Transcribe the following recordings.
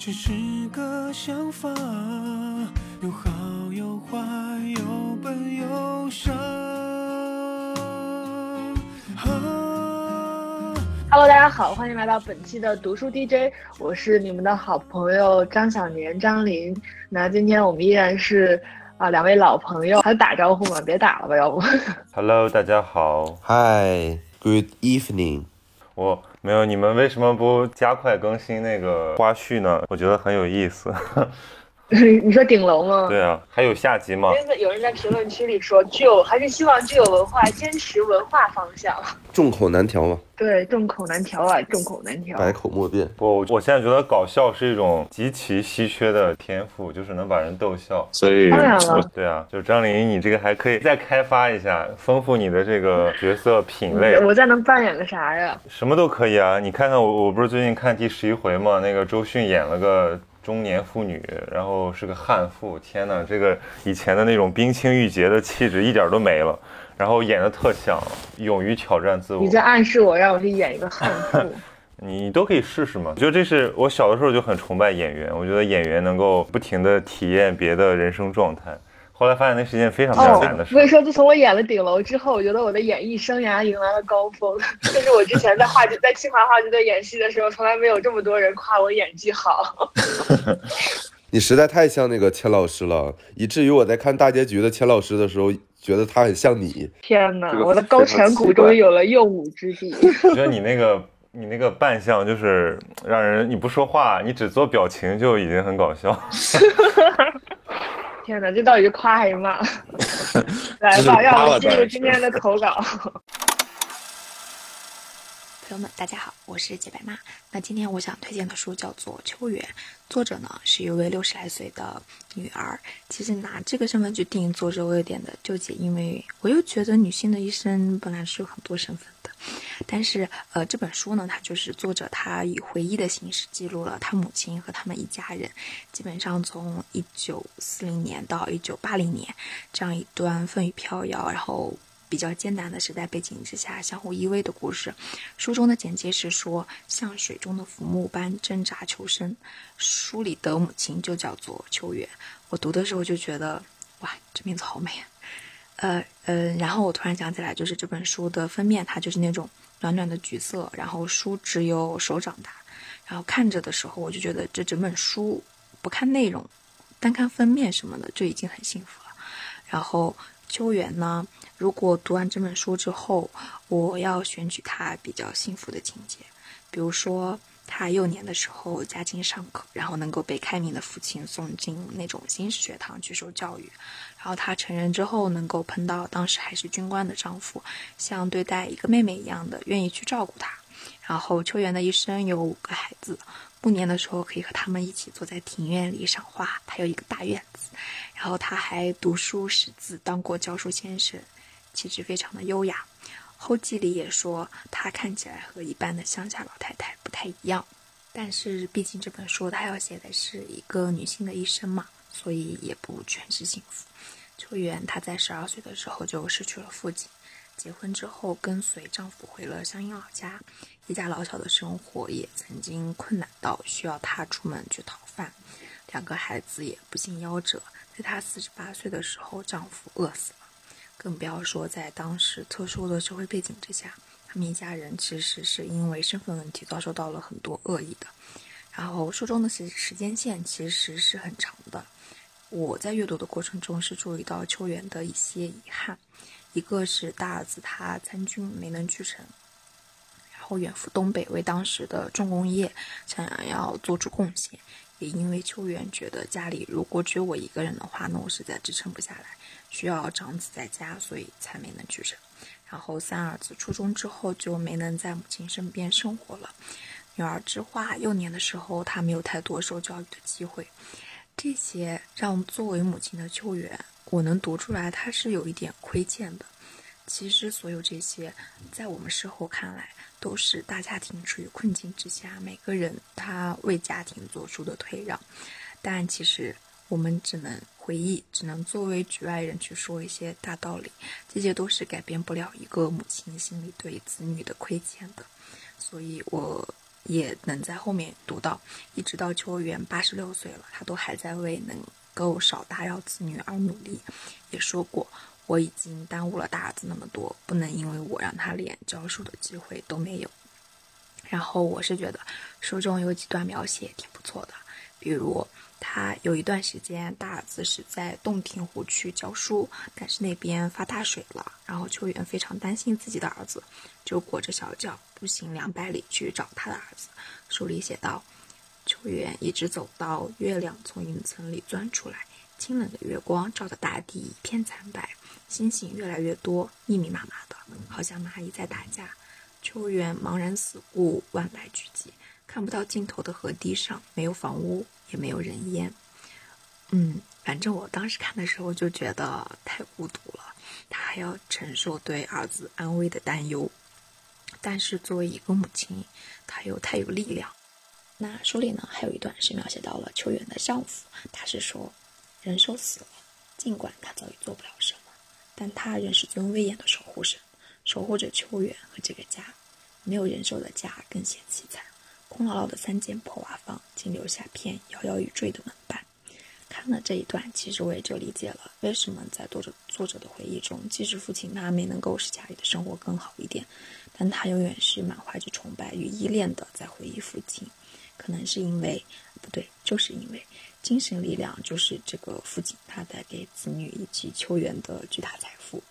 只是个想法，有好有坏，有笨有傻。啊 Hello，大家好，欢迎来到本期的读书 DJ，我是你们的好朋友张小年张琳。那今天我们依然是啊两位老朋友，还打招呼吗？别打了吧，要不 Hello，大家好。Hi, good evening。我没有，你们为什么不加快更新那个花絮呢？我觉得很有意思。你说顶楼吗？对啊，还有下集吗？因为有人在评论区里说，具有还是希望具有文化，坚持文化方向。众口难调嘛，对，众口难调啊，众口难调。百口莫辩。我我现在觉得搞笑是一种极其稀缺的天赋，就是能把人逗笑。所以当然了，对啊，就张琳，你这个还可以再开发一下，丰富你的这个角色品类，我再能扮演个啥呀？什么都可以啊。你看看我，我不是最近看第十一回嘛，那个周迅演了个。中年妇女，然后是个悍妇，天哪，这个以前的那种冰清玉洁的气质一点都没了，然后演的特像，勇于挑战自我。你在暗示我让我去演一个悍妇？你都可以试试嘛。就这是我小的时候就很崇拜演员，我觉得演员能够不停的体验别的人生状态。后来发现那是一件非常非常难的事。我跟你说，自从我演了顶楼之后，我觉得我的演艺生涯迎来了高峰。就是我之前在话剧在清华话剧队演戏的时候，从来没有这么多人夸我演技好。你实在太像那个钱老师了，以至于我在看大结局的钱老师的时候，觉得他很像你。天哪这，个我的高颧骨终于有了用武之地。我觉得你那个你那个扮相就是让人你不说话，你只做表情就已经很搞笑。天哪，这到底是夸还是骂？来吧，让我们进入今天的投稿。朋友们，大家好，我是姐白妈。那今天我想推荐的书叫做《秋园》，作者呢是一位六十来岁的女儿。其实拿这个身份去定义作者，我有点的纠结，因为我又觉得女性的一生本来是有很多身份的。但是，呃，这本书呢，它就是作者他以回忆的形式记录了他母亲和他们一家人，基本上从一九四零年到一九八零年这样一段风雨飘摇，然后。比较艰难的时代背景之下，相互依偎的故事。书中的简介是说，像水中的浮木般挣扎求生。书里的母亲就叫做秋月。我读的时候就觉得，哇，这名字好美啊！呃呃，然后我突然想起来，就是这本书的封面，它就是那种暖暖的橘色，然后书只有手掌大，然后看着的时候，我就觉得这整本书不看内容，单看封面什么的就已经很幸福了。然后秋园呢？如果读完这本书之后，我要选取他比较幸福的情节，比如说他幼年的时候家境尚可，然后能够被开明的父亲送进那种新式学堂去受教育，然后他成人之后能够碰到当时还是军官的丈夫，像对待一个妹妹一样的愿意去照顾她，然后秋园的一生有五个孩子。暮年的时候可以和他们一起坐在庭院里赏花，他有一个大院子，然后他还读书识字，当过教书先生。气质非常的优雅。后记里也说，她看起来和一般的乡下老太太不太一样。但是毕竟这本书它要写的是一个女性的一生嘛，所以也不全是幸福。秋园她在十二岁的时候就失去了父亲，结婚之后跟随丈夫回了乡音老家，一家老小的生活也曾经困难到需要她出门去讨饭。两个孩子也不幸夭折，在她四十八岁的时候，丈夫饿死。更不要说在当时特殊的社会背景之下，他们一家人其实是因为身份问题遭受到了很多恶意的。然后书中的时时间线其实是很长的，我在阅读的过程中是注意到秋园的一些遗憾，一个是大儿子他参军没能去成，然后远赴东北为当时的重工业想要做出贡献，也因为秋园觉得家里如果只有我一个人的话，那我实在支撑不下来。需要长子在家，所以才没能去成。然后三儿子初中之后就没能在母亲身边生活了。女儿之花幼年的时候，她没有太多受教育的机会。这些让作为母亲的秋园，我能读出来，她是有一点亏欠的。其实所有这些，在我们事后看来，都是大家庭处于困境之下，每个人他为家庭做出的退让。但其实我们只能回忆，只能作为局外人去说一些大道理，这些都是改变不了一个母亲心里对子女的亏欠的。所以我也能在后面读到，一直到秋元八十六岁了，他都还在为能够少打扰子女而努力。也说过，我已经耽误了大儿子那么多，不能因为我让他连教书的机会都没有。然后我是觉得书中有几段描写挺不错的，比如他有一段时间大儿子是在洞庭湖去教书，但是那边发大水了，然后秋元非常担心自己的儿子，就裹着小脚步行两百里去找他的儿子。书里写道，秋元一直走到月亮从云层里钻出来，清冷的月光照得大地一片惨白，星星越来越多，密密麻麻的，好像蚂蚁在打架。秋园茫然四顾，万籁俱寂，看不到尽头的河堤上，没有房屋，也没有人烟。嗯，反正我当时看的时候就觉得太孤独了，他还要承受对儿子安危的担忧。但是作为一个母亲，她又太有力量。那书里呢，还有一段是描写到了秋园的丈夫，他是说，人寿死了，尽管他早已做不了什么，但他仍是尊威严的守护神。守护着秋园和这个家，没有人寿的家更显凄惨。空落落的三间破瓦房，仅留下片摇摇欲坠的门板。看了这一段，其实我也就理解了为什么在作者作者的回忆中，即使父亲他没能够使家里的生活更好一点，但他永远是满怀着崇拜与依恋的在回忆父亲。可能是因为，不对，就是因为精神力量就是这个父亲他带给子女以及秋园的巨大财富。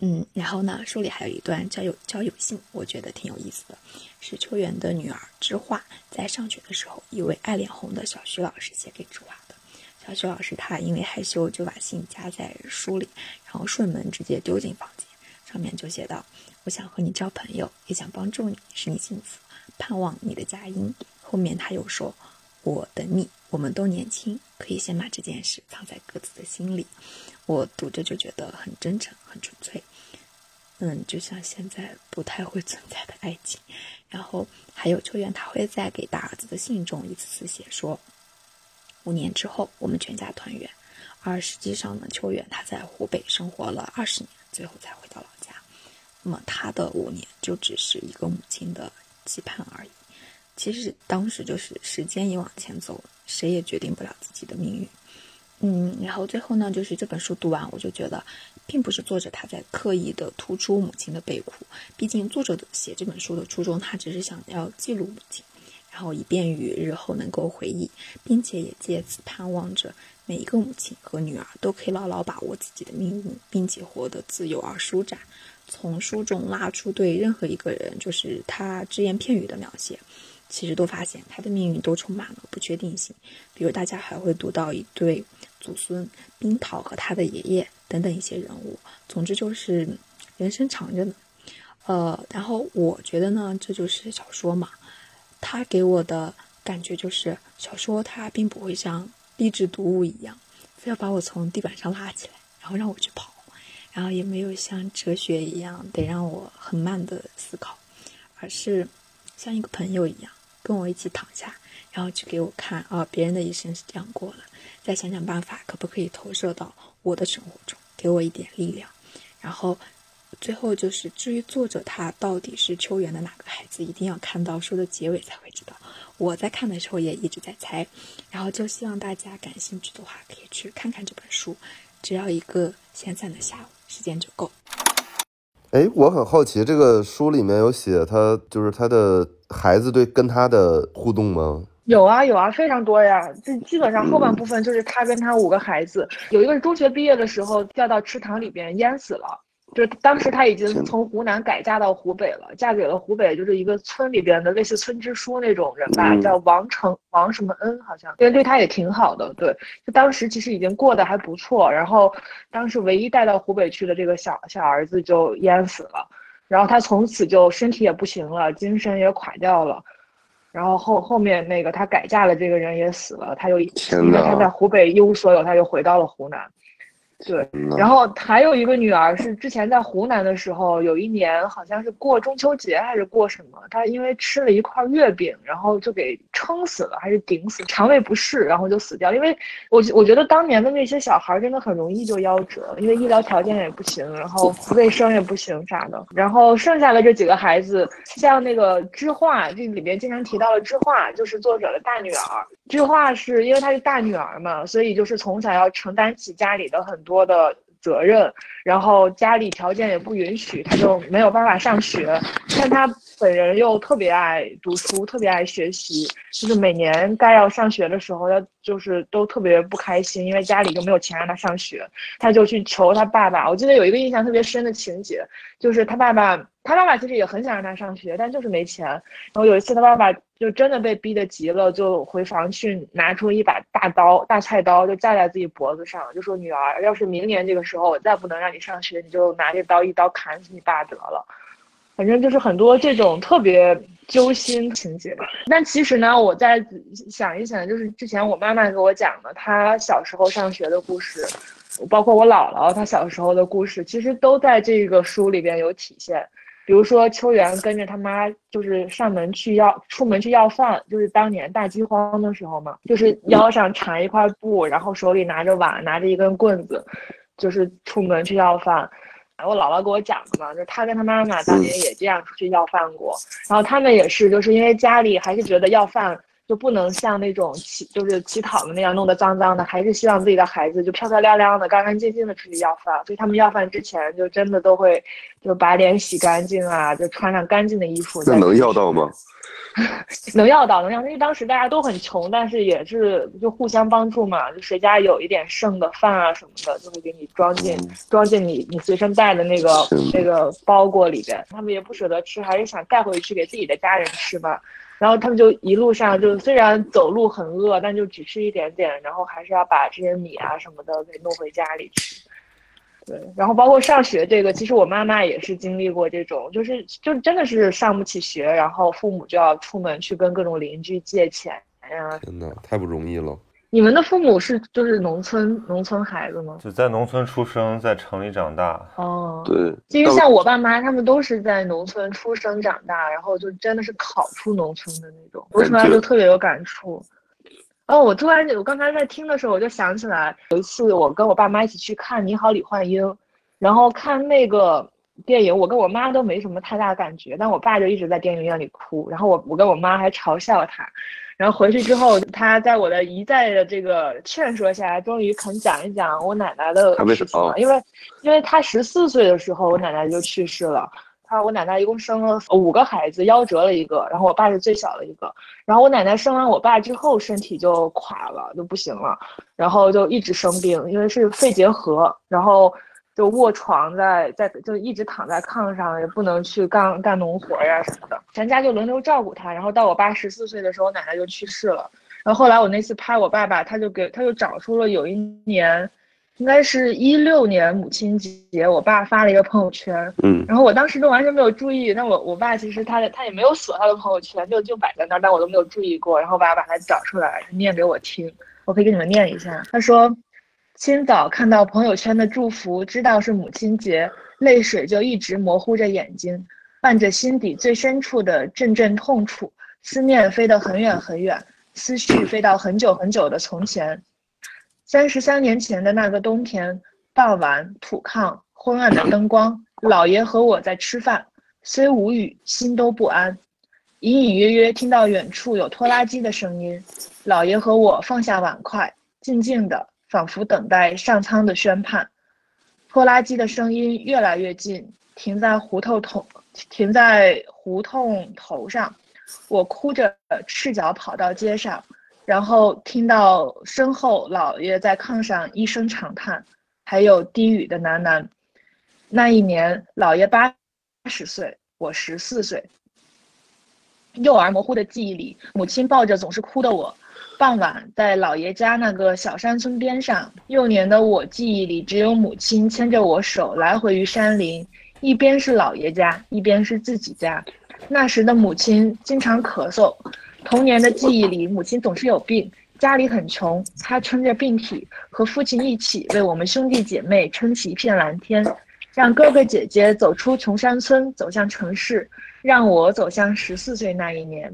嗯，然后呢，书里还有一段交友交友信，我觉得挺有意思的，是秋元的女儿知画在上学的时候，一位爱脸红的小徐老师写给知画的。小徐老师他因为害羞，就把信夹在书里，然后顺门直接丢进房间，上面就写道：“我想和你交朋友，也想帮助你，使你幸福，盼望你的佳音。”后面他又说：“我等你，我们都年轻，可以先把这件事藏在各自的心里。”我读着就觉得很真诚，很纯粹。嗯，就像现在不太会存在的爱情。然后还有秋元，他会在给大儿子的信中一次次写说，五年之后我们全家团圆。而实际上呢，秋元他在湖北生活了二十年，最后才回到老家。那么他的五年就只是一个母亲的期盼而已。其实当时就是时间一往前走，谁也决定不了自己的命运。嗯，然后最后呢，就是这本书读完，我就觉得，并不是作者他在刻意的突出母亲的悲苦，毕竟作者写这本书的初衷，他只是想要记录母亲，然后以便于日后能够回忆，并且也借此盼望着每一个母亲和女儿都可以牢牢把握自己的命运，并且活得自由而舒展。从书中拉出对任何一个人，就是他只言片语的描写。其实都发现他的命运都充满了不确定性，比如大家还会读到一对祖孙冰桃和他的爷爷等等一些人物。总之就是人生长着呢，呃，然后我觉得呢，这就是小说嘛，它给我的感觉就是小说它并不会像励志读物一样，非要把我从地板上拉起来，然后让我去跑，然后也没有像哲学一样得让我很慢的思考，而是像一个朋友一样。跟我一起躺下，然后去给我看啊，别人的一生是这样过的，再想想办法，可不可以投射到我的生活中，给我一点力量。然后最后就是，至于作者他到底是秋园的哪个孩子，一定要看到书的结尾才会知道。我在看的时候也一直在猜，然后就希望大家感兴趣的话，可以去看看这本书，只要一个闲散的下午时间就够。哎，我很好奇，这个书里面有写他就是他的孩子对跟他的互动吗？有啊有啊，非常多呀。这基本上后半部分就是他跟他五个孩子，有一个是中学毕业的时候掉到池塘里边淹死了。就是当时他已经从湖南改嫁到湖北了，嫁给了湖北就是一个村里边的类似村支书那种人吧，叫王成王什么恩，好像，对对他也挺好的。对，就当时其实已经过得还不错。然后当时唯一带到湖北去的这个小小儿子就淹死了，然后他从此就身体也不行了，精神也垮掉了。然后后后面那个他改嫁了这个人也死了，他又因为他在湖北一无所有，他又回到了湖南。对，然后还有一个女儿是之前在湖南的时候，有一年好像是过中秋节还是过什么，她因为吃了一块月饼，然后就给撑撑死了还是顶死，肠胃不适，然后就死掉。因为我我觉得当年的那些小孩真的很容易就夭折，因为医疗条件也不行，然后卫生也不行啥的。然后剩下的这几个孩子，像那个知画，这里面经常提到了知画，就是作者的大女儿。句话是因为她是大女儿嘛，所以就是从小要承担起家里的很多的。责任，然后家里条件也不允许，她就没有办法上学。但她本人又特别爱读书，特别爱学习，就是每年该要上学的时候，要就是都特别不开心，因为家里就没有钱让他上学，他就去求他爸爸。我记得有一个印象特别深的情节，就是他爸爸，他爸爸其实也很想让他上学，但就是没钱。然后有一次他爸爸。就真的被逼得急了，就回房去拿出一把大刀、大菜刀，就架在自己脖子上，就说：“女儿，要是明年这个时候我再不能让你上学，你就拿这刀一刀砍死你爸得了。”反正就是很多这种特别揪心情节。但其实呢，我再想一想，就是之前我妈妈给我讲的，她小时候上学的故事，包括我姥姥她小时候的故事，其实都在这个书里边有体现。比如说，秋元跟着他妈，就是上门去要，出门去要饭，就是当年大饥荒的时候嘛，就是腰上缠一块布，然后手里拿着碗，拿着一根棍子，就是出门去要饭。我姥姥给我讲的嘛，就是他跟他妈妈当年也这样出去要饭过，然后他们也是，就是因为家里还是觉得要饭。就不能像那种乞就是乞讨的那样弄得脏脏的，还是希望自己的孩子就漂漂亮亮的、干干净净的出去要饭。所以他们要饭之前就真的都会就把脸洗干净啊，就穿上干净的衣服。那能要到吗？能要到，能要。因为当时大家都很穷，但是也是就互相帮助嘛。就谁家有一点剩的饭啊什么的，就会给你装进装进你你随身带的那个那个包裹里边。他们也不舍得吃，还是想带回去给自己的家人吃嘛。然后他们就一路上就虽然走路很饿，但就只吃一点点，然后还是要把这些米啊什么的给弄回家里去。对，然后包括上学这个，其实我妈妈也是经历过这种，就是就真的是上不起学，然后父母就要出门去跟各种邻居借钱呀。真的太不容易了。你们的父母是就是农村农村孩子吗？就在农村出生，在城里长大。哦，对，其实像我爸妈，他们都是在农村出生长大，然后就真的是考出农村的那种，说出来就特别有感触。哦，我突然我刚才在听的时候，我就想起来有一次我跟我爸妈一起去看《你好，李焕英》，然后看那个电影，我跟我妈都没什么太大感觉，但我爸就一直在电影院里哭，然后我我跟我妈还嘲笑他。然后回去之后，他在我的一再的这个劝说下，终于肯讲一讲我奶奶的事情了。因为，因为他十四岁的时候，我奶奶就去世了。他我奶奶一共生了五个孩子，夭折了一个，然后我爸是最小的一个。然后我奶奶生完我爸之后，身体就垮了，就不行了，然后就一直生病，因为是肺结核，然后。就卧床在在就一直躺在炕上，也不能去干干农活呀什么的，全家就轮流照顾他。然后到我爸十四岁的时候，奶奶就去世了。然后后来我那次拍我爸爸，他就给他就找出了有一年，应该是一六年母亲节，我爸发了一个朋友圈，嗯，然后我当时就完全没有注意。那我我爸其实他他也没有锁他的朋友圈，就就摆在那儿，但我都没有注意过。然后我爸把他找出来念给我听，我可以给你们念一下。他说。清早看到朋友圈的祝福，知道是母亲节，泪水就一直模糊着眼睛，伴着心底最深处的阵阵痛楚，思念飞得很远很远，思绪飞到很久很久的从前。三十三年前的那个冬天，傍晚土炕昏暗的灯光，姥爷和我在吃饭，虽无语，心都不安，隐隐约约听到远处有拖拉机的声音，姥爷和我放下碗筷，静静的。仿佛等待上苍的宣判，拖拉机的声音越来越近，停在胡同头，停在胡同头上。我哭着赤脚跑到街上，然后听到身后老爷在炕上一声长叹，还有低语的喃喃。那一年，老爷八十岁，我十四岁。幼儿模糊的记忆里，母亲抱着总是哭的我。傍晚，在姥爷家那个小山村边上，幼年的我记忆里只有母亲牵着我手来回于山林，一边是姥爷家，一边是自己家。那时的母亲经常咳嗽，童年的记忆里，母亲总是有病，家里很穷，她撑着病体和父亲一起为我们兄弟姐妹撑起一片蓝天，让哥哥姐姐走出穷山村，走向城市，让我走向十四岁那一年。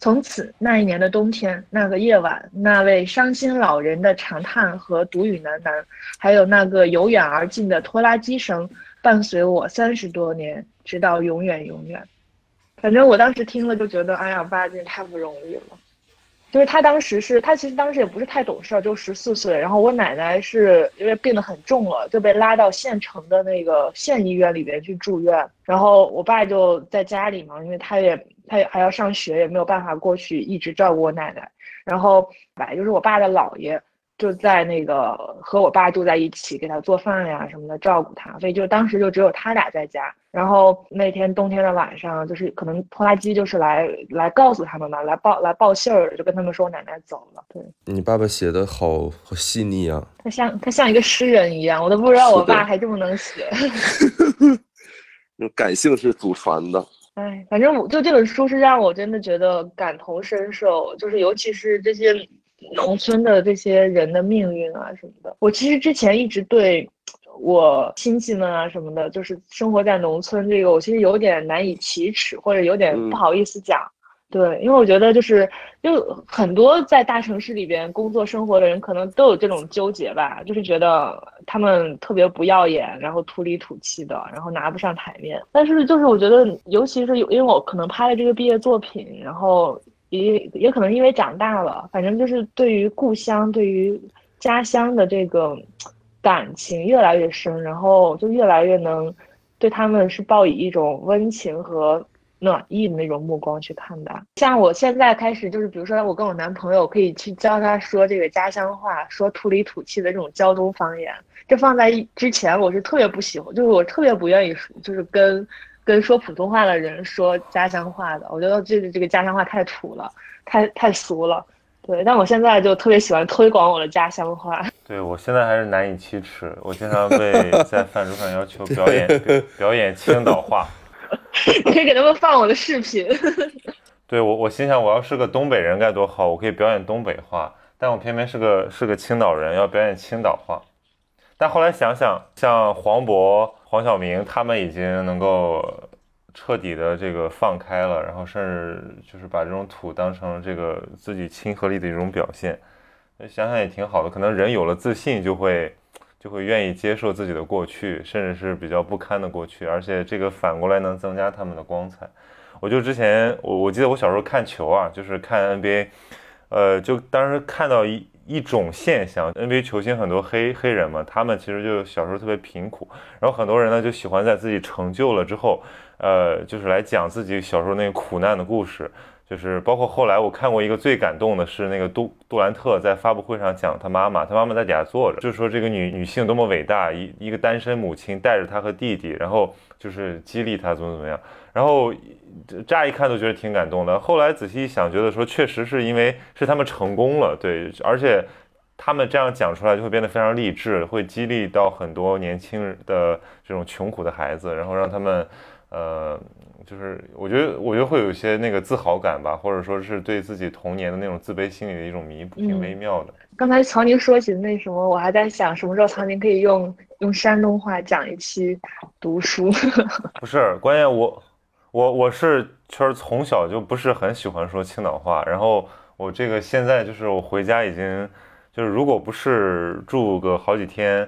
从此，那一年的冬天，那个夜晚，那位伤心老人的长叹和独语喃喃，还有那个由远而近的拖拉机声，伴随我三十多年，直到永远永远。反正我当时听了就觉得，哎呀，爸真是太不容易了。就是他当时是他其实当时也不是太懂事儿，就十四岁。然后我奶奶是因为病得很重了，就被拉到县城的那个县医院里边去住院。然后我爸就在家里嘛，因为他也他也还要上学，也没有办法过去一直照顾我奶奶。然后本来就是我爸的姥爷。就在那个和我爸住在一起，给他做饭呀什么的，照顾他，所以就当时就只有他俩在家。然后那天冬天的晚上，就是可能拖拉机就是来来告诉他们嘛，来报来报信儿，就跟他们说我奶奶走了。对你爸爸写的好好细腻啊，他像他像一个诗人一样，我都不知道我爸还这么能写。感性是祖传的。哎，反正我就这本书是让我真的觉得感同身受，就是尤其是这些。农村的这些人的命运啊什么的，我其实之前一直对我亲戚们啊什么的，就是生活在农村这个，我其实有点难以启齿，或者有点不好意思讲。对，因为我觉得就是就很多在大城市里边工作生活的人，可能都有这种纠结吧，就是觉得他们特别不耀眼，然后土里土气的，然后拿不上台面。但是就是我觉得，尤其是因为我可能拍了这个毕业作品，然后。也也可能因为长大了，反正就是对于故乡、对于家乡的这个感情越来越深，然后就越来越能对他们是抱以一种温情和暖意的那种目光去看待。像我现在开始，就是比如说我跟我男朋友可以去教他说这个家乡话，说土里土气的这种胶东方言。这放在之前，我是特别不喜欢，就是我特别不愿意，就是跟。跟说普通话的人说家乡话的，我觉得这个这个家乡话太土了，太太俗了。对，但我现在就特别喜欢推广我的家乡话。对我现在还是难以启齿，我经常被在饭桌上要求表演 表演青岛话。你可以给他们放我的视频。对我，我心想我要是个东北人该多好，我可以表演东北话，但我偏偏是个是个青岛人，要表演青岛话。但后来想想，像黄渤。黄晓明他们已经能够彻底的这个放开了，然后甚至就是把这种土当成这个自己亲和力的一种表现，想想也挺好的。可能人有了自信，就会就会愿意接受自己的过去，甚至是比较不堪的过去，而且这个反过来能增加他们的光彩。我就之前我我记得我小时候看球啊，就是看 NBA，呃，就当时看到一。一种现象，NBA 球星很多黑黑人嘛，他们其实就小时候特别贫苦，然后很多人呢就喜欢在自己成就了之后，呃，就是来讲自己小时候那个苦难的故事，就是包括后来我看过一个最感动的是那个杜杜兰特在发布会上讲他妈妈，他妈妈在底下坐着，就说这个女女性多么伟大，一一个单身母亲带着她和弟弟，然后就是激励她怎么怎么样，然后。乍一看都觉得挺感动的，后来仔细一想，觉得说确实是因为是他们成功了，对，而且他们这样讲出来就会变得非常励志，会激励到很多年轻的这种穷苦的孩子，然后让他们，呃，就是我觉得我觉得会有一些那个自豪感吧，或者说是对自己童年的那种自卑心理的一种弥补，挺微妙的。刚才曹宁说起那什么，我还在想什么时候曹宁可以用用山东话讲一期读书。不是，关键我。我我是确实从小就不是很喜欢说青岛话，然后我这个现在就是我回家已经就是如果不是住个好几天，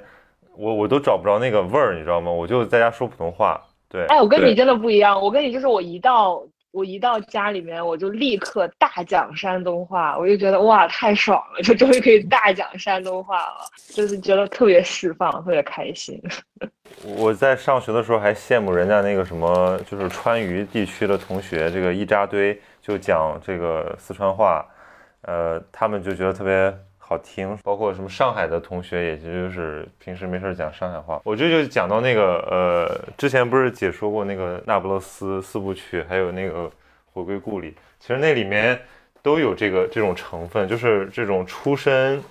我我都找不着那个味儿，你知道吗？我就在家说普通话。对，哎，我跟你真的不一样，我跟你就是我一到我一到家里面，我就立刻大讲山东话，我就觉得哇太爽了，就终于可以大讲山东话了，就是觉得特别释放，特别开心。我在上学的时候还羡慕人家那个什么，就是川渝地区的同学，这个一扎堆就讲这个四川话，呃，他们就觉得特别好听。包括什么上海的同学，也就是平时没事讲上海话。我这就讲到那个，呃，之前不是解说过那个《那不勒斯四部曲》，还有那个《回归故里》，其实那里面都有这个这种成分，就是这种出身。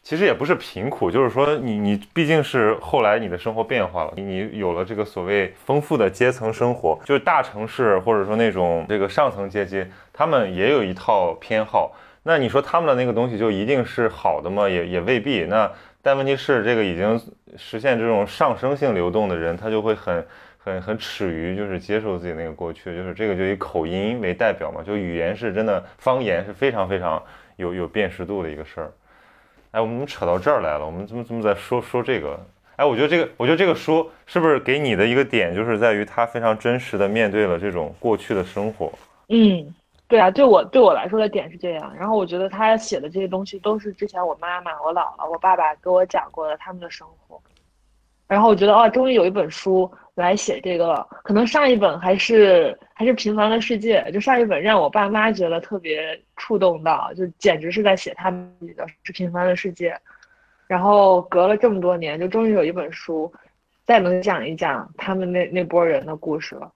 其实也不是贫苦，就是说你你毕竟是后来你的生活变化了，你有了这个所谓丰富的阶层生活，就是大城市或者说那种这个上层阶级，他们也有一套偏好。那你说他们的那个东西就一定是好的吗？也也未必。那但问题是，这个已经实现这种上升性流动的人，他就会很很很耻于就是接受自己那个过去，就是这个就以口音为代表嘛，就语言是真的方言是非常非常有有辨识度的一个事儿。哎，我们扯到这儿来了，我们怎么怎么在说说这个？哎，我觉得这个，我觉得这个书是不是给你的一个点，就是在于它非常真实的面对了这种过去的生活。嗯，对啊，对我对我来说的点是这样。然后我觉得他写的这些东西都是之前我妈妈、我姥姥、我爸爸给我讲过的他们的生活。然后我觉得哦，终于有一本书来写这个了。可能上一本还是还是《平凡的世界》，就上一本让我爸妈觉得特别触动到，就简直是在写他们自己的是《平凡的世界》。然后隔了这么多年，就终于有一本书，再能讲一讲他们那那波人的故事了。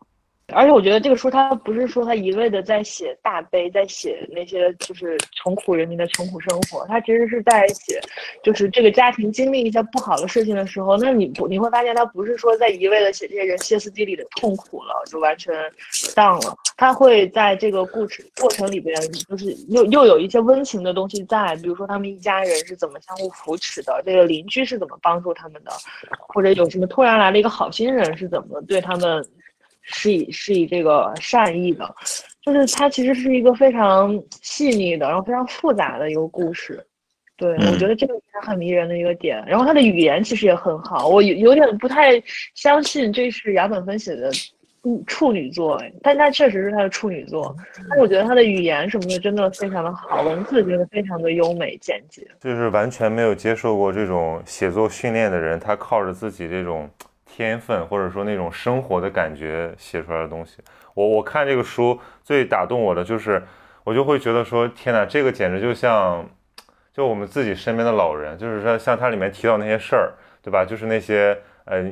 而且我觉得这个书，它不是说它一味的在写大悲，在写那些就是穷苦人民的穷苦生活，它其实是在写，就是这个家庭经历一些不好的事情的时候，那你不你会发现，他不是说在一味的写这些人歇斯底里的痛苦了，就完全当了。他会在这个故事过程里边，就是又又有一些温情的东西在，比如说他们一家人是怎么相互扶持的，这个邻居是怎么帮助他们的，或者有什么突然来了一个好心人是怎么对他们。是以是以这个善意的，就是它其实是一个非常细腻的，然后非常复杂的一个故事。对我觉得这个是很迷人的一个点。然后它的语言其实也很好，我有有点不太相信这是杨本芬写的处女作，但他确实是他的处女作。但我觉得他的语言什么的真的非常的好，文字真的非常的优美简洁。就是完全没有接受过这种写作训练的人，他靠着自己这种。天分或者说那种生活的感觉写出来的东西，我我看这个书最打动我的就是，我就会觉得说天哪，这个简直就像，就我们自己身边的老人，就是说像它里面提到那些事儿，对吧？就是那些呃，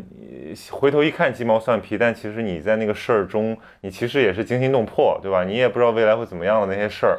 回头一看鸡毛蒜皮，但其实你在那个事儿中，你其实也是惊心动魄，对吧？你也不知道未来会怎么样的那些事儿。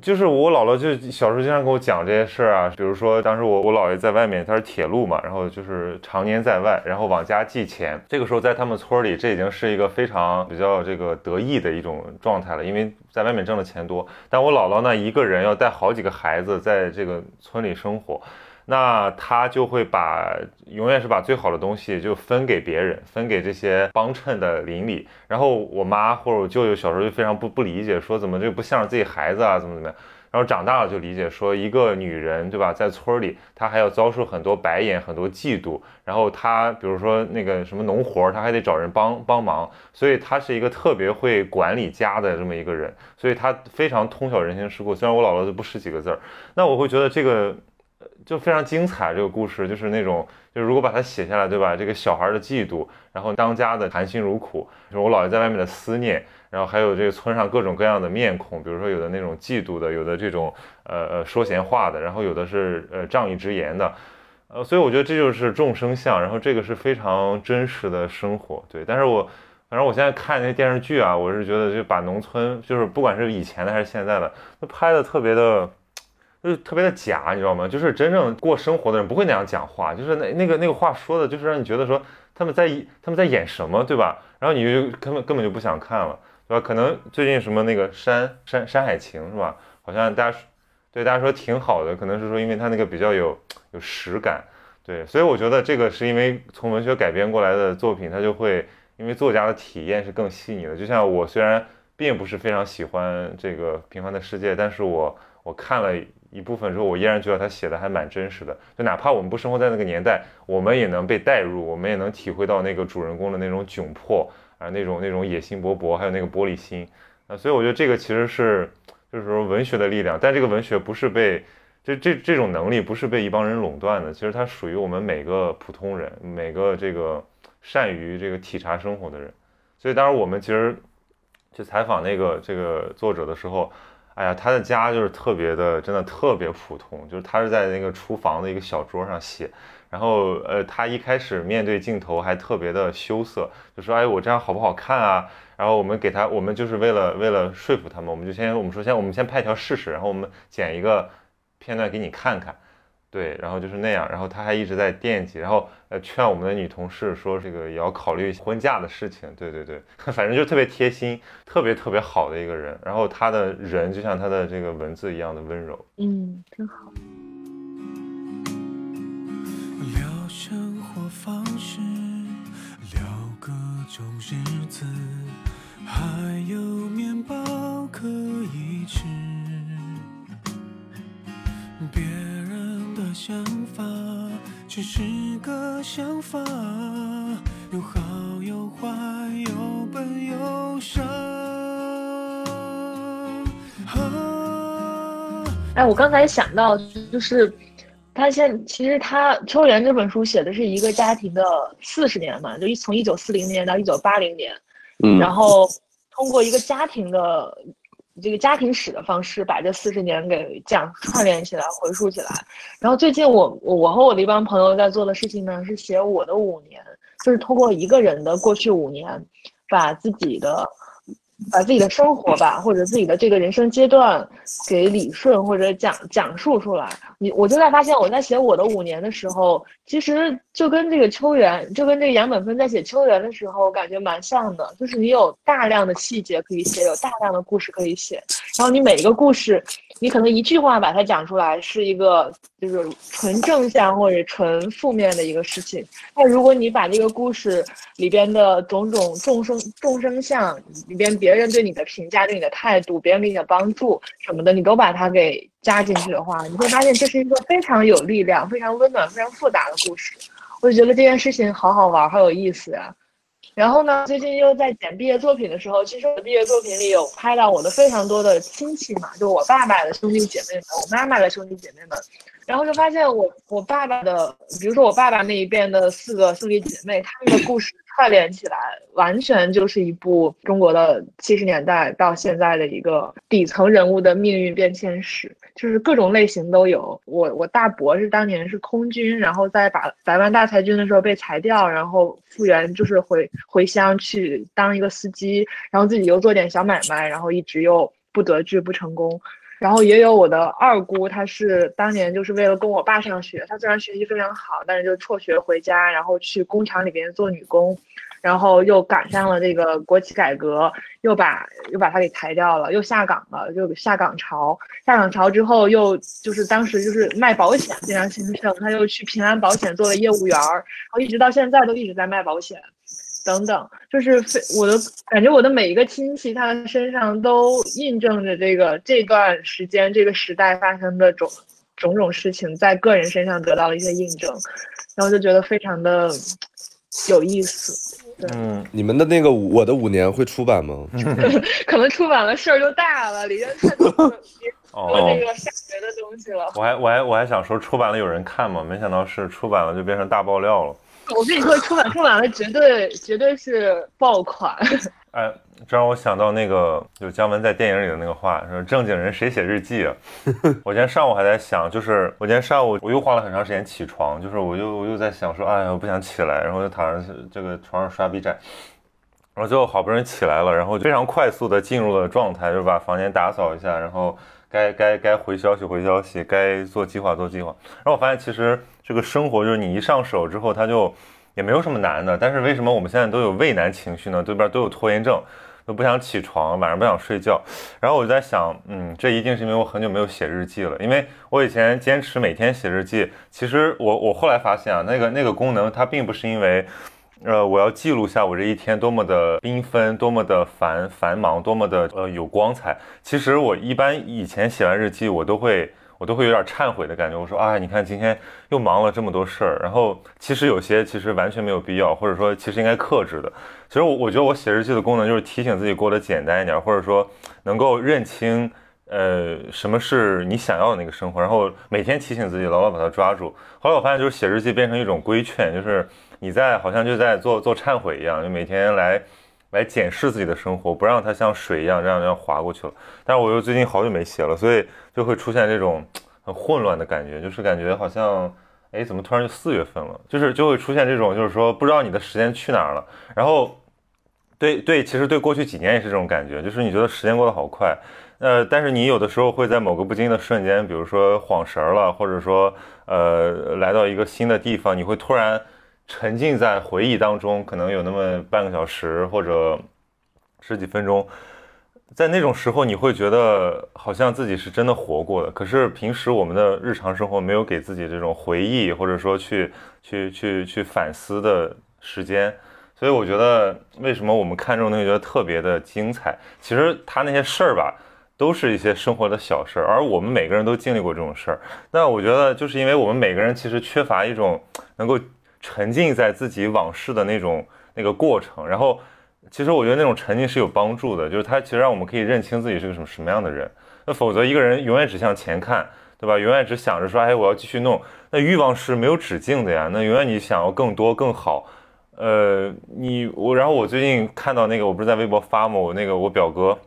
就是我姥姥就小时候经常跟我讲这些事儿啊，比如说当时我我姥爷在外面，他是铁路嘛，然后就是常年在外，然后往家寄钱。这个时候在他们村里，这已经是一个非常比较这个得意的一种状态了，因为在外面挣的钱多。但我姥姥呢，一个人要带好几个孩子在这个村里生活。那他就会把永远是把最好的东西就分给别人，分给这些帮衬的邻里。然后我妈或者我舅舅小时候就非常不不理解，说怎么这不像是自己孩子啊，怎么怎么样。然后长大了就理解，说一个女人对吧，在村里她还要遭受很多白眼，很多嫉妒。然后她比如说那个什么农活，她还得找人帮帮忙。所以她是一个特别会管理家的这么一个人，所以她非常通晓人情世故。虽然我姥姥就不识几个字儿，那我会觉得这个。就非常精彩，这个故事就是那种，就是如果把它写下来，对吧？这个小孩的嫉妒，然后当家的含辛茹苦，就是我姥爷在外面的思念，然后还有这个村上各种各样的面孔，比如说有的那种嫉妒的，有的这种呃呃说闲话的，然后有的是呃仗义直言的，呃，所以我觉得这就是众生相，然后这个是非常真实的生活，对。但是我反正我现在看那些电视剧啊，我是觉得就把农村，就是不管是以前的还是现在的，都拍的特别的。就是特别的假，你知道吗？就是真正过生活的人不会那样讲话，就是那那个那个话说的，就是让你觉得说他们在他们在演什么，对吧？然后你就根本根本就不想看了，对吧？可能最近什么那个山山山海情是吧？好像大家对大家说挺好的，可能是说因为它那个比较有有实感，对，所以我觉得这个是因为从文学改编过来的作品，它就会因为作家的体验是更细腻的。就像我虽然并不是非常喜欢这个平凡的世界，但是我我看了。一部分之后，我依然觉得他写的还蛮真实的。就哪怕我们不生活在那个年代，我们也能被带入，我们也能体会到那个主人公的那种窘迫啊，那种那种野心勃勃，还有那个玻璃心啊。所以我觉得这个其实是就是说文学的力量，但这个文学不是被这这这种能力不是被一帮人垄断的，其实它属于我们每个普通人，每个这个善于这个体察生活的人。所以当然我们其实去采访那个这个作者的时候。哎呀，他的家就是特别的，真的特别普通，就是他是在那个厨房的一个小桌上写，然后呃，他一开始面对镜头还特别的羞涩，就说哎，我这样好不好看啊？然后我们给他，我们就是为了为了说服他们，我们就先我们说先我们先拍一条试试，然后我们剪一个片段给你看看。对，然后就是那样，然后他还一直在惦记，然后呃劝我们的女同事说这个也要考虑婚嫁的事情。对对对，反正就特别贴心，特别特别好的一个人。然后他的人就像他的这个文字一样的温柔。嗯，真好。聊生活方式，聊各种日子，还有面包可以吃。别人的想法只是个想法，有好有坏，有笨有傻。啊哎，我刚才想到，就是他现其实他《秋园》这本书写的是一个家庭的四十年嘛，就一从一九四零年到一九八零年，嗯然后通过一个家庭的这个家庭史的方式，把这四十年给讲串联起来、回溯起来。然后最近我我和我的一帮朋友在做的事情呢，是写我的五年，就是通过一个人的过去五年，把自己的。把自己的生活吧，或者自己的这个人生阶段给理顺或者讲讲述出来。你我就在发现，我在写我的五年的时候，其实就跟这个秋园，就跟这个杨本芬在写秋园的时候感觉蛮像的，就是你有大量的细节可以写，有大量的故事可以写，然后你每一个故事，你可能一句话把它讲出来是一个就是纯正向或者纯负面的一个事情，但如果你把这个故事里边的种种众生众生相里边别人对你的评价、对你的态度、别人给你的帮助什么的，你都把它给加进去的话，你会发现这是一个非常有力量、非常温暖、非常复杂的故事。我就觉得这件事情好好玩，好有意思呀、然后呢，最近又在剪毕业作品的时候，其实我的毕业作品里有拍到我的非常多的亲戚嘛，就我爸爸的兄弟姐妹们，我妈妈的兄弟姐妹们，然后就发现我我爸爸的，比如说我爸爸那一边的四个兄弟姐妹，他们的故事串联起来，完全就是一部中国的七十年代到现在的一个底层人物的命运变迁史，就是各种类型都有。我我大伯是当年是空军，然后在把百万大裁军的时候被裁掉，然后复员就是回回乡去当一个司机，然后自己又做点小买卖，然后一直又不得志不成功。然后也有我的二姑，她是当年就是为了供我爸上学，她虽然学习非常好，但是就辍学回家，然后去工厂里边做女工，然后又赶上了这个国企改革，又把又把她给裁掉了，又下岗了，就下岗潮。下岗潮之后，又就是当时就是卖保险非常兴盛，她又去平安保险做了业务员儿，然后一直到现在都一直在卖保险。等等，就是非我的感觉，我的每一个亲戚，他的身上都印证着这个这段时间、这个时代发生的种种种事情，在个人身上得到了一些印证，然后就觉得非常的有意思。嗯，你们的那个我的五年会出版吗？可能出版了事儿就大了，里边太多的哦多那个下学的东西了。我还我还我还想说出版了有人看吗？没想到是出版了就变成大爆料了。我跟你说，出版出版了，绝对绝对是爆款。哎，这让我想到那个，就姜文在电影里的那个话，说正经人谁写日记啊？我今天上午还在想，就是我今天上午我又花了很长时间起床，就是我又我又在想说，哎呀，我不想起来，然后就躺在这个床上刷 B 站，然后最后好不容易起来了，然后非常快速的进入了状态，就把房间打扫一下，然后该该该回消息回消息，该做计划做计划。然后我发现其实这个生活就是你一上手之后，它就也没有什么难的。但是为什么我们现在都有畏难情绪呢？对边都有拖延症，都不想起床，晚上不想睡觉。然后我就在想，嗯，这一定是因为我很久没有写日记了。因为我以前坚持每天写日记，其实我我后来发现啊，那个那个功能它并不是因为。呃，我要记录下我这一天多么的缤纷，多么的繁繁忙，多么的呃有光彩。其实我一般以前写完日记，我都会我都会有点忏悔的感觉。我说啊，你看今天又忙了这么多事儿，然后其实有些其实完全没有必要，或者说其实应该克制的。其实我我觉得我写日记的功能就是提醒自己过得简单一点，或者说能够认清。呃，什么是你想要的那个生活？然后每天提醒自己，牢牢把它抓住。后来我发现，就是写日记变成一种规劝，就是你在好像就在做做忏悔一样，就每天来来检视自己的生活，不让它像水一样这样这样划过去了。但是我又最近好久没写了，所以就会出现这种很混乱的感觉，就是感觉好像，哎，怎么突然就四月份了？就是就会出现这种，就是说不知道你的时间去哪儿了。然后，对对，其实对过去几年也是这种感觉，就是你觉得时间过得好快。呃，但是你有的时候会在某个不经意的瞬间，比如说晃神儿了，或者说呃来到一个新的地方，你会突然沉浸在回忆当中，可能有那么半个小时或者十几分钟，在那种时候你会觉得好像自己是真的活过的。可是平时我们的日常生活没有给自己这种回忆，或者说去去去去反思的时间。所以我觉得为什么我们看这种东西觉得特别的精彩？其实他那些事儿吧，都是一些生活的小事儿，而我们每个人都经历过这种事儿。那我觉得就是因为我们每个人其实缺乏一种能够沉浸在自己往事的那种那个过程，然后其实我觉得那种沉浸是有帮助的，就是它其实让我们可以认清自己是个什么什么样的人。那否则一个人永远只向前看，对吧？永远只想着说，哎，我要继续弄，那欲望是没有止境的呀。那永远你想要更多更好。呃，你我，然后我最近看到那个，我不是在微博发吗？我那个我表哥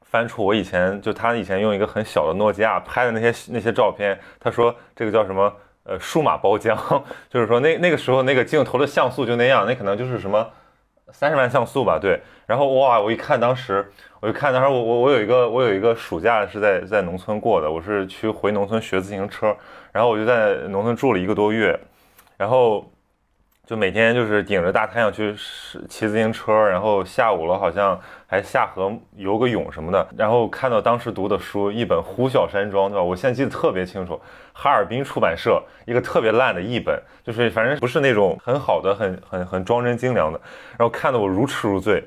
翻出我以前就他以前用一个很小的诺基亚拍的那些那些照片，他说这个叫什么？呃，数码包浆，就是说那那个时候那个镜头的像素就那样，那可能就是什么三十万像素吧，对。然后哇，我一看当时，我就看当时我我我有一个我有一个暑假是在在农村过的，我是去回农村学自行车，然后我就在农村住了一个多月，然后。就每天就是顶着大太阳去骑自行车，然后下午了好像还下河游个泳什么的。然后看到当时读的书，一本《呼啸山庄》，对吧？我现在记得特别清楚，哈尔滨出版社一个特别烂的译本，就是反正不是那种很好的、很很很装帧精良的。然后看得我如痴如醉。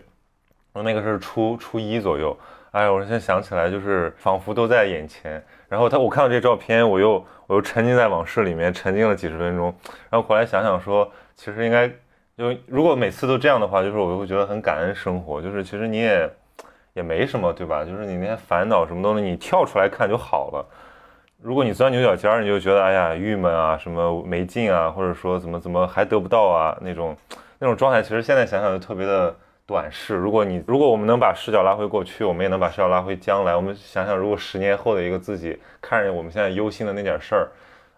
我那个是初初一左右，哎，我现在想起来就是仿佛都在眼前。然后他我看到这照片，我又我又沉浸在往事里面，沉浸了几十分钟。然后回来想想说。其实应该，就如果每次都这样的话，就是我会觉得很感恩生活。就是其实你也也没什么，对吧？就是你那些烦恼什么东西，你跳出来看就好了。如果你钻牛角尖儿，你就觉得哎呀郁闷啊，什么没劲啊，或者说怎么怎么还得不到啊那种那种状态，其实现在想想就特别的短视。如果你如果我们能把视角拉回过去，我们也能把视角拉回将来。我们想想，如果十年后的一个自己看着我们现在忧心的那点事儿，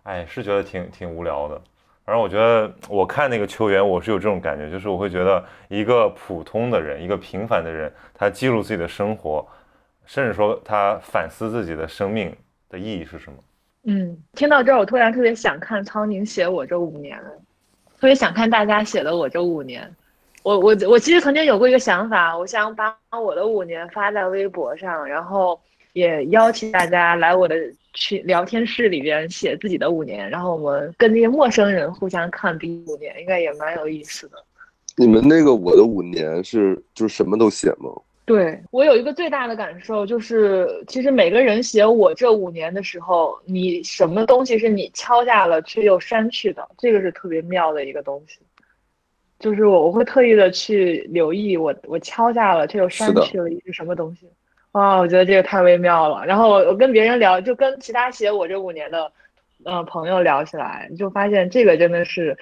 哎，是觉得挺挺无聊的。反正我觉得，我看那个球员，我是有这种感觉，就是我会觉得一个普通的人，一个平凡的人，他记录自己的生活，甚至说他反思自己的生命的意义是什么。嗯，听到这儿，我突然特别想看苍宁写我这五年，特别想看大家写的我这五年。我我我其实曾经有过一个想法，我想把我的五年发在微博上，然后也邀请大家来我的。去聊天室里边写自己的五年，然后我们跟那些陌生人互相看彼五年，应该也蛮有意思的。你们那个我的五年是就是什么都写吗？对我有一个最大的感受就是，其实每个人写我这五年的时候，你什么东西是你敲下了却又删去的，这个是特别妙的一个东西。就是我我会特意的去留意我我敲下了却又删去了一个什么东西。哇，我觉得这个太微妙了。然后我我跟别人聊，就跟其他写我这五年的，呃朋友聊起来，就发现这个真的是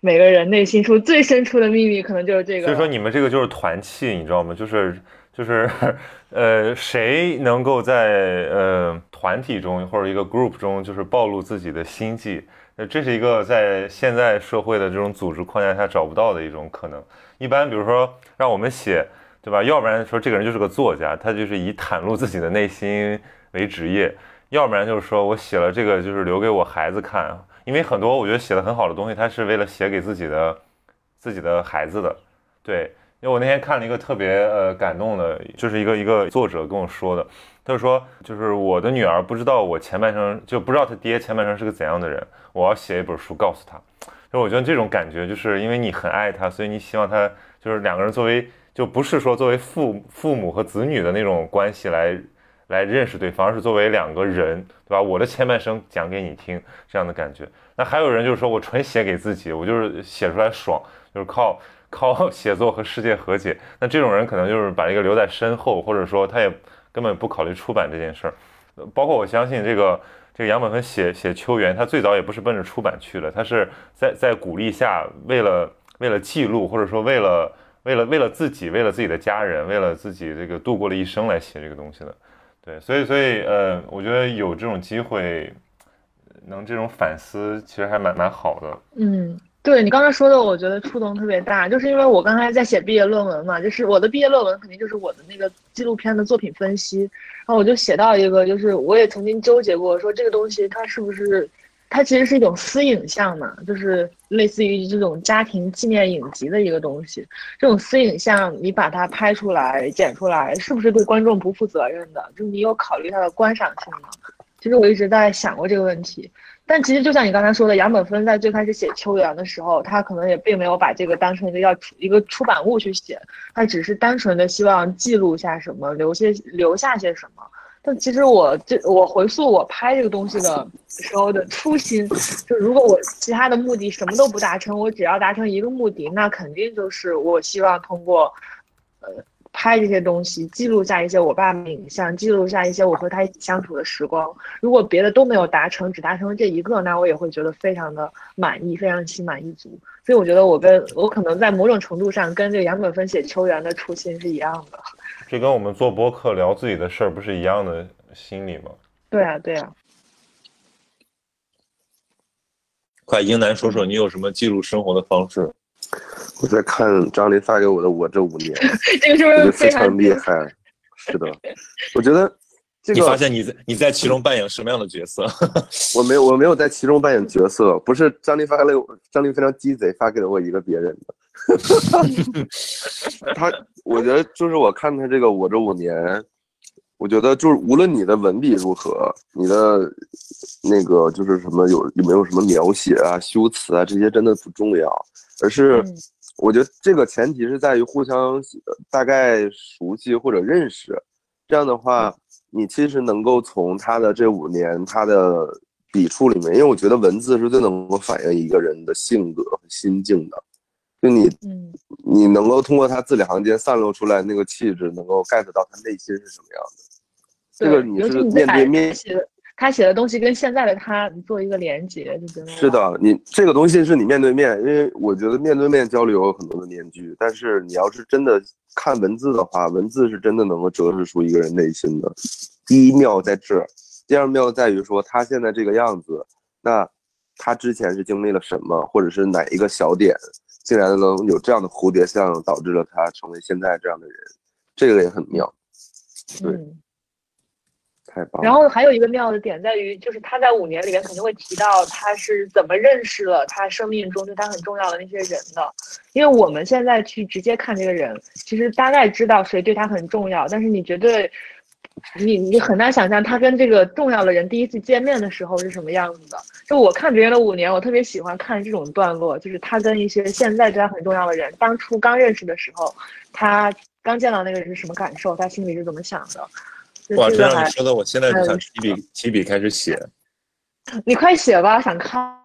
每个人内心处最深处的秘密，可能就是这个。所以说你们这个就是团气，你知道吗？就是就是，呃，谁能够在呃团体中或者一个 group 中，就是暴露自己的心迹，那这是一个在现在社会的这种组织框架下找不到的一种可能。一般比如说让我们写。对吧？要不然说这个人就是个作家，他就是以袒露自己的内心为职业；要不然就是说我写了这个就是留给我孩子看，因为很多我觉得写的很好的东西，他是为了写给自己的自己的孩子的。对，因为我那天看了一个特别呃感动的，就是一个一个作者跟我说的，他就说就是我的女儿不知道我前半生就不知道他爹前半生是个怎样的人，我要写一本书告诉他。就我觉得这种感觉，就是因为你很爱他，所以你希望他就是两个人作为。就不是说作为父父母和子女的那种关系来来认识对方，而是作为两个人，对吧？我的前半生讲给你听，这样的感觉。那还有人就是说我纯写给自己，我就是写出来爽，就是靠靠 写作和世界和解。那这种人可能就是把这个留在身后，或者说他也根本不考虑出版这件事儿。包括我相信这个这个杨本芬写写秋园，他最早也不是奔着出版去的，他是在在鼓励下，为了为了记录，或者说为了。为了为了自己，为了自己的家人，为了自己这个度过了一生来写这个东西的，对，所以所以呃，我觉得有这种机会，能这种反思，其实还蛮蛮好的。嗯，对你刚才说的，我觉得触动特别大，就是因为我刚才在写毕业论文嘛，就是我的毕业论文肯定就是我的那个纪录片的作品分析，然后我就写到一个，就是我也曾经纠结过，说这个东西它是不是。它其实是一种私影像嘛，就是类似于这种家庭纪念影集的一个东西。这种私影像，你把它拍出来、剪出来，是不是对观众不负责任的？就是你有考虑它的观赏性吗？其实我一直在想过这个问题，但其实就像你刚才说的，杨本芬在最开始写《秋园》的时候，他可能也并没有把这个当成一个要出一个出版物去写，他只是单纯的希望记录下什么，留些留下些什么。但其实我这我回溯我拍这个东西的时候的初心，就如果我其他的目的什么都不达成，我只要达成一个目的，那肯定就是我希望通过，呃。拍这些东西，记录下一些我爸的影像，记录下一些我和他一起相处的时光。如果别的都没有达成，只达成了这一个，那我也会觉得非常的满意，非常心满意足。所以我觉得我跟我可能在某种程度上跟这个杨本芬写秋园的初心是一样的。这跟我们做播客聊自己的事儿不是一样的心理吗？对啊，对啊。快，英男说说你有什么记录生活的方式？我在看张琳发给我的《我这五年》，这个是不是非常厉害？是的，我觉得这个你发现你在你在其中扮演什么样的角色？我没有我没有在其中扮演角色，不是张林发给了张林非常鸡贼发给了我一个别人的。他我觉得就是我看他这个《我这五年》，我觉得就是无论你的文笔如何，你的那个就是什么有有没有什么描写啊、修辞啊这些真的不重要。而是，我觉得这个前提是在于互相大概熟悉或者认识，这样的话，你其实能够从他的这五年他的笔触里面，因为我觉得文字是最能够反映一个人的性格和心境的，就你，嗯你能够通过他字里行间散露出来那个气质，能够 get 到他内心是什么样的。这个你是面对面写的。他写的东西跟现在的他你做一个连接，就觉得是的。你这个东西是你面对面，因为我觉得面对面交流有很多的面具，但是你要是真的看文字的话，文字是真的能够折射出一个人内心的。第一妙在这儿，第二妙在于说他现在这个样子，那他之前是经历了什么，或者是哪一个小点，竟然能有这样的蝴蝶效应，导致了他成为现在这样的人，这个也很妙。对。太棒然后还有一个妙的点在于，就是他在五年里面肯定会提到他是怎么认识了他生命中对他很重要的那些人的。因为我们现在去直接看这个人，其实大概知道谁对他很重要，但是你绝对，你你很难想象他跟这个重要的人第一次见面的时候是什么样子的。就我看别人的五年，我特别喜欢看这种段落，就是他跟一些现在对他很重要的人，当初刚认识的时候，他刚见到那个人是什么感受，他心里是怎么想的。哇，这样你说的，我现在就想提笔提笔开始写。你快写吧，想看，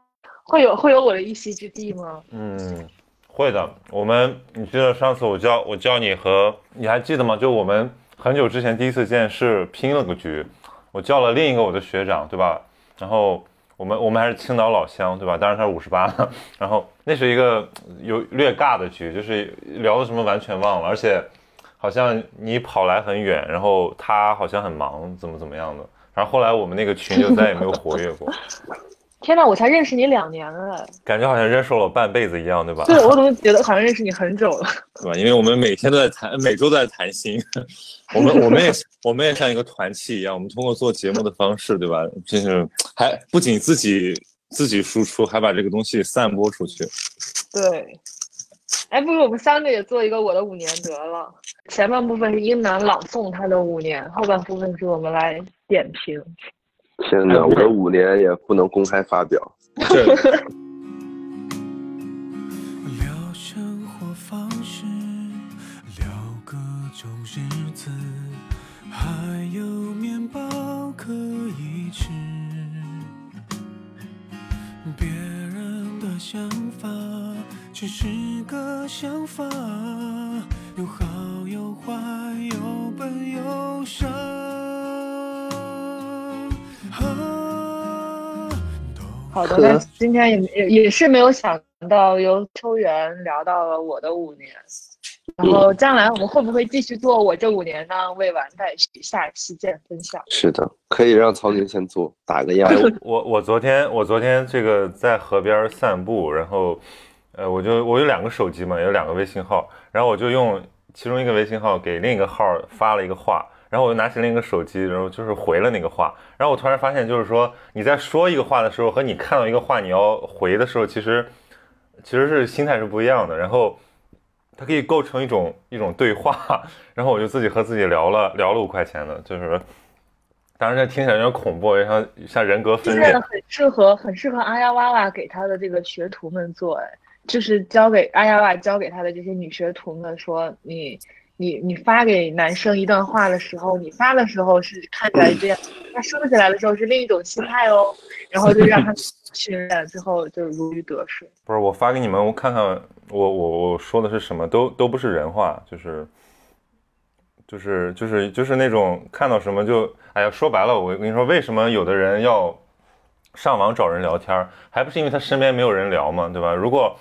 会有会有我的一席之地吗？嗯，会的。我们，你记得上次我教我教你和你还记得吗？就我们很久之前第一次见是拼了个局，我叫了另一个我的学长，对吧？然后我们我们还是青岛老乡，对吧？当然他是五十八，然后那是一个有略尬的局，就是聊的什么完全忘了，而且。好像你跑来很远，然后他好像很忙，怎么怎么样的。然后后来我们那个群就再也没有活跃过。天哪，我才认识你两年了，感觉好像认识了我半辈子一样，对吧？对，我怎么觉得好像认识你很久了？对吧？因为我们每天都在谈，每周都在谈心。我们我们也我们也像一个团契一样，我们通过做节目的方式，对吧？就是还不仅自己自己输出，还把这个东西散播出去。对。哎，不如我们三个也做一个我的五年得了。前半部分是英男朗诵他的五年，后半部分是我们来点评。天哪，我的五年也不能公开发表。聊生活方式，聊各种日子，还有面包可以吃。别人的想法。只是个想法，有好有坏，有笨有傻。好的，那今天也也也是没有想到由秋元聊到了我的五年，然后将来我们会不会继续做我这五年呢？未完待续，下期见分享。是的，可以让曹宁先做，打个样。我我昨天我昨天这个在河边散步，然后。呃，我就我有两个手机嘛，有两个微信号，然后我就用其中一个微信号给另一个号发了一个话，然后我就拿起另一个手机，然后就是回了那个话，然后我突然发现，就是说你在说一个话的时候和你看到一个话你要回的时候，其实其实是心态是不一样的，然后它可以构成一种一种对话，然后我就自己和自己聊了聊了五块钱的，就是当然这听起来有点恐怖，像像人格分裂。现在。很适合很适合阿呀哇哇给他的这个学徒们做，哎，就是教给阿呀哇教给他的这些女学徒们说，你你你发给男生一段话的时候，你发的时候是看起来这样，他收起来的时候是另一种心态哦，然后就让他 训练，最后就如鱼得水。不是我发给你们，我看看我我我说的是什么，都都不是人话，就是就是就是就是那种看到什么就哎呀，说白了，我跟你说，为什么有的人要上网找人聊天，还不是因为他身边没有人聊嘛，对吧？如果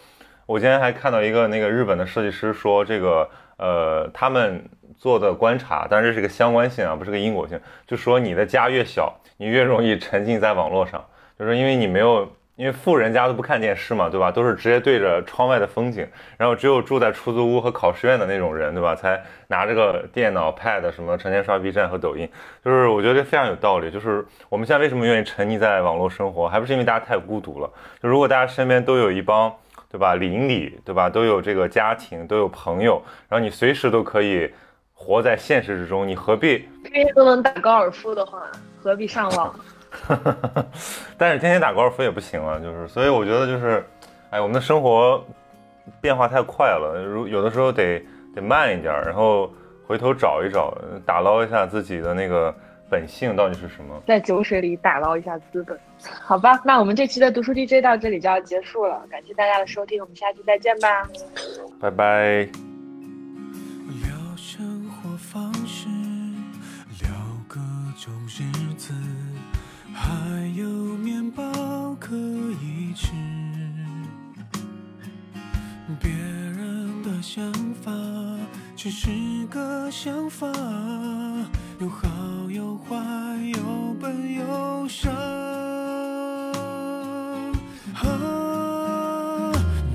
我今天还看到一个那个日本的设计师说这个呃他们做的观察，当然这是个相关性啊，不是个因果性，就说你的家越小，你越容易沉浸在网络上，就是因为你没有。因为富人家都不看电视嘛，对吧？都是直接对着窗外的风景，然后只有住在出租屋和考试院的那种人，对吧？才拿着个电脑、pad 什么，成天刷 B 站和抖音。就是我觉得这非常有道理。就是我们现在为什么愿意沉溺在网络生活，还不是因为大家太孤独了？就如果大家身边都有一帮，对吧？邻里，对吧？都有这个家庭，都有朋友，然后你随时都可以活在现实之中，你何必？天天都能打高尔夫的话，何必上网？但是天天打高尔夫也不行啊，就是，所以我觉得就是，哎，我们的生活变化太快了，如有的时候得得慢一点，然后回头找一找，打捞一下自己的那个本性到底是什么。在酒水里打捞一下资本。好吧，那我们这期的读书 DJ 到这里就要结束了，感谢大家的收听，我们下期再见吧。拜拜。聊生活方式，聊各种日子，还有面包可以吃。别人的想法只是个想法，有好有坏，有笨有傻。啊，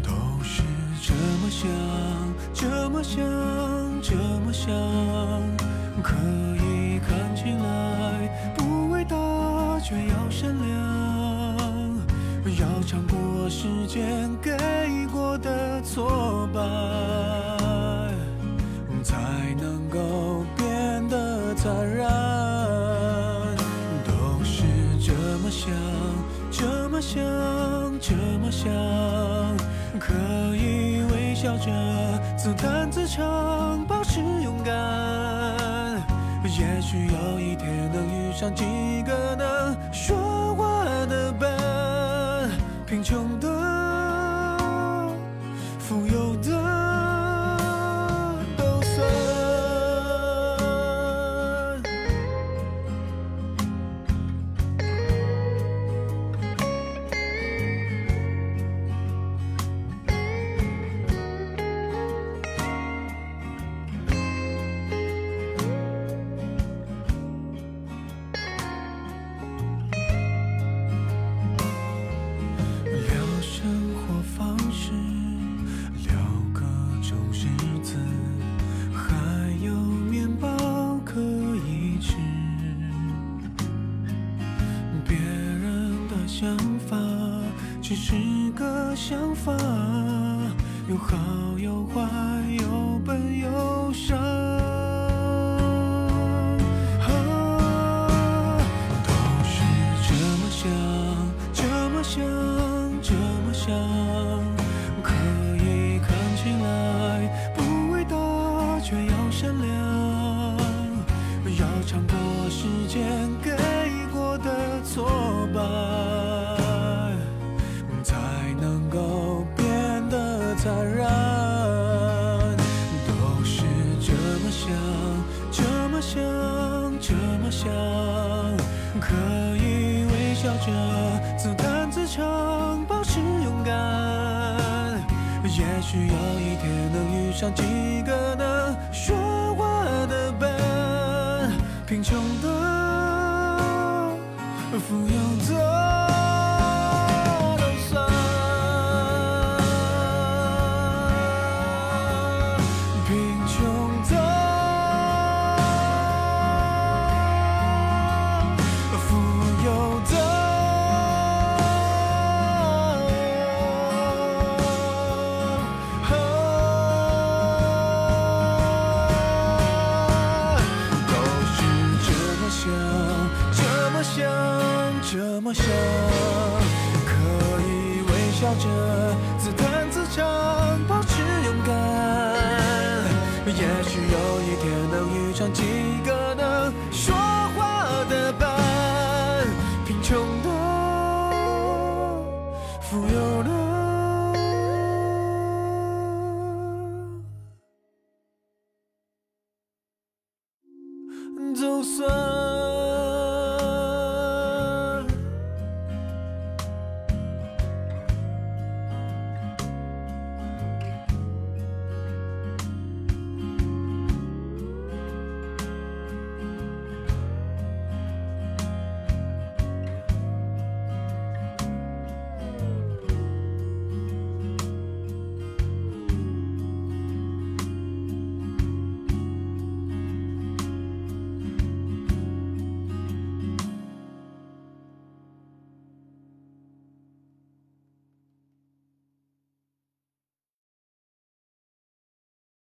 都是这么想，这么想，这么想，可以看起来不伟大，却要善良，要尝过时间给过的挫败，想，这么想，可以微笑着自弹自唱，保持勇敢。也许有一天能遇上几个